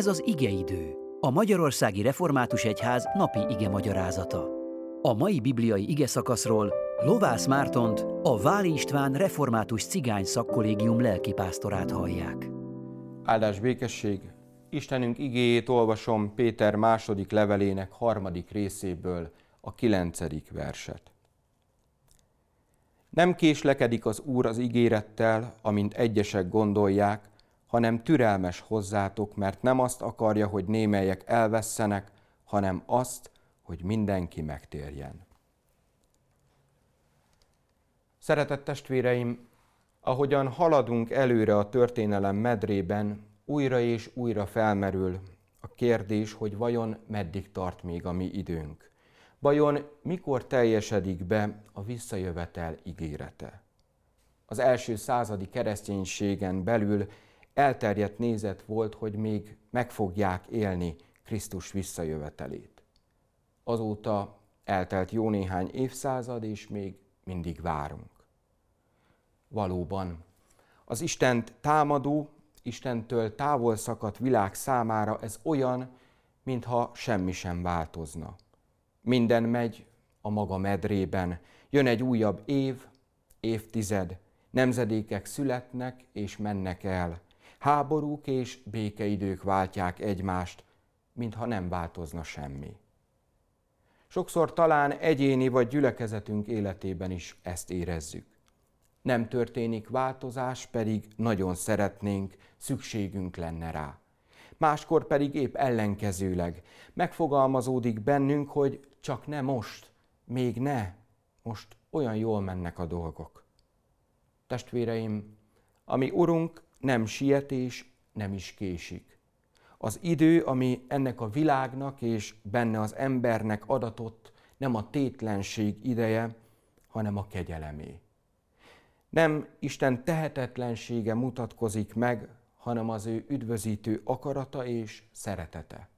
Ez az igeidő, a Magyarországi Református Egyház napi ige magyarázata. A mai bibliai ige szakaszról Lovász Mártont, a Váli István Református Cigány Szakkollégium lelkipásztorát hallják. Áldás békesség! Istenünk igéjét olvasom Péter második levelének harmadik részéből, a kilencedik verset. Nem késlekedik az Úr az ígérettel, amint egyesek gondolják, hanem türelmes hozzátok, mert nem azt akarja, hogy némelyek elvesszenek, hanem azt, hogy mindenki megtérjen. Szeretett testvéreim, ahogyan haladunk előre a történelem medrében, újra és újra felmerül a kérdés, hogy vajon meddig tart még a mi időnk. Vajon mikor teljesedik be a visszajövetel ígérete? Az első századi kereszténységen belül elterjedt nézet volt, hogy még meg fogják élni Krisztus visszajövetelét. Azóta eltelt jó néhány évszázad, és még mindig várunk. Valóban, az Istent támadó, Istentől távol szakadt világ számára ez olyan, mintha semmi sem változna. Minden megy a maga medrében, jön egy újabb év, évtized, nemzedékek születnek és mennek el, Háborúk és békeidők váltják egymást, mintha nem változna semmi. Sokszor talán egyéni vagy gyülekezetünk életében is ezt érezzük. Nem történik változás, pedig nagyon szeretnénk, szükségünk lenne rá. Máskor pedig épp ellenkezőleg megfogalmazódik bennünk, hogy csak ne most, még ne, most olyan jól mennek a dolgok. Testvéreim, ami Urunk nem sietés, nem is késik. Az idő, ami ennek a világnak és benne az embernek adatott, nem a tétlenség ideje, hanem a kegyelemé. Nem Isten tehetetlensége mutatkozik meg, hanem az ő üdvözítő akarata és szeretete.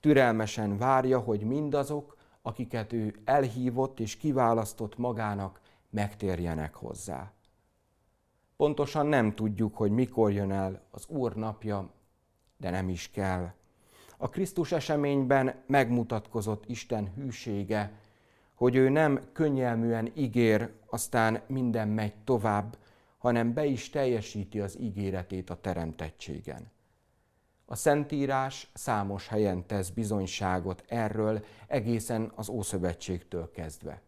Türelmesen várja, hogy mindazok, akiket ő elhívott és kiválasztott magának, megtérjenek hozzá. Pontosan nem tudjuk, hogy mikor jön el az Úr napja, de nem is kell. A Krisztus eseményben megmutatkozott Isten hűsége, hogy ő nem könnyelműen ígér, aztán minden megy tovább, hanem be is teljesíti az ígéretét a teremtettségen. A Szentírás számos helyen tesz bizonyságot erről egészen az Ószövetségtől kezdve.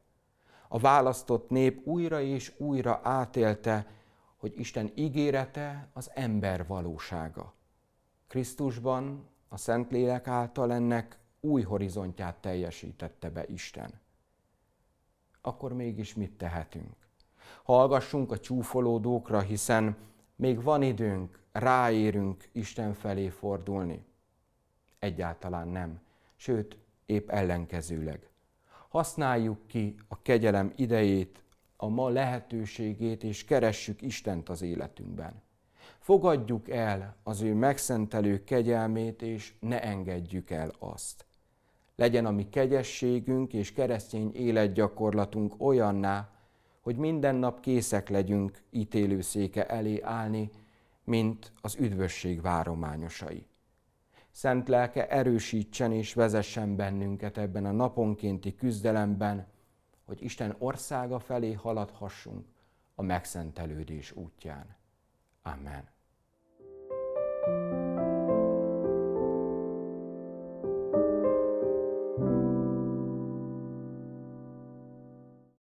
A választott nép újra és újra átélte, hogy Isten ígérete az ember valósága. Krisztusban a Szentlélek által ennek új horizontját teljesítette be Isten. Akkor mégis mit tehetünk? Hallgassunk a csúfolódókra, hiszen még van időnk, ráérünk Isten felé fordulni. Egyáltalán nem, sőt, épp ellenkezőleg. Használjuk ki a kegyelem idejét a ma lehetőségét, és keressük Istent az életünkben. Fogadjuk el az ő megszentelő kegyelmét, és ne engedjük el azt. Legyen a mi kegyességünk és keresztény életgyakorlatunk olyanná, hogy minden nap készek legyünk ítélőszéke elé állni, mint az üdvösség várományosai. Szent lelke erősítsen és vezessen bennünket ebben a naponkénti küzdelemben, hogy Isten országa felé haladhassunk a megszentelődés útján. Amen.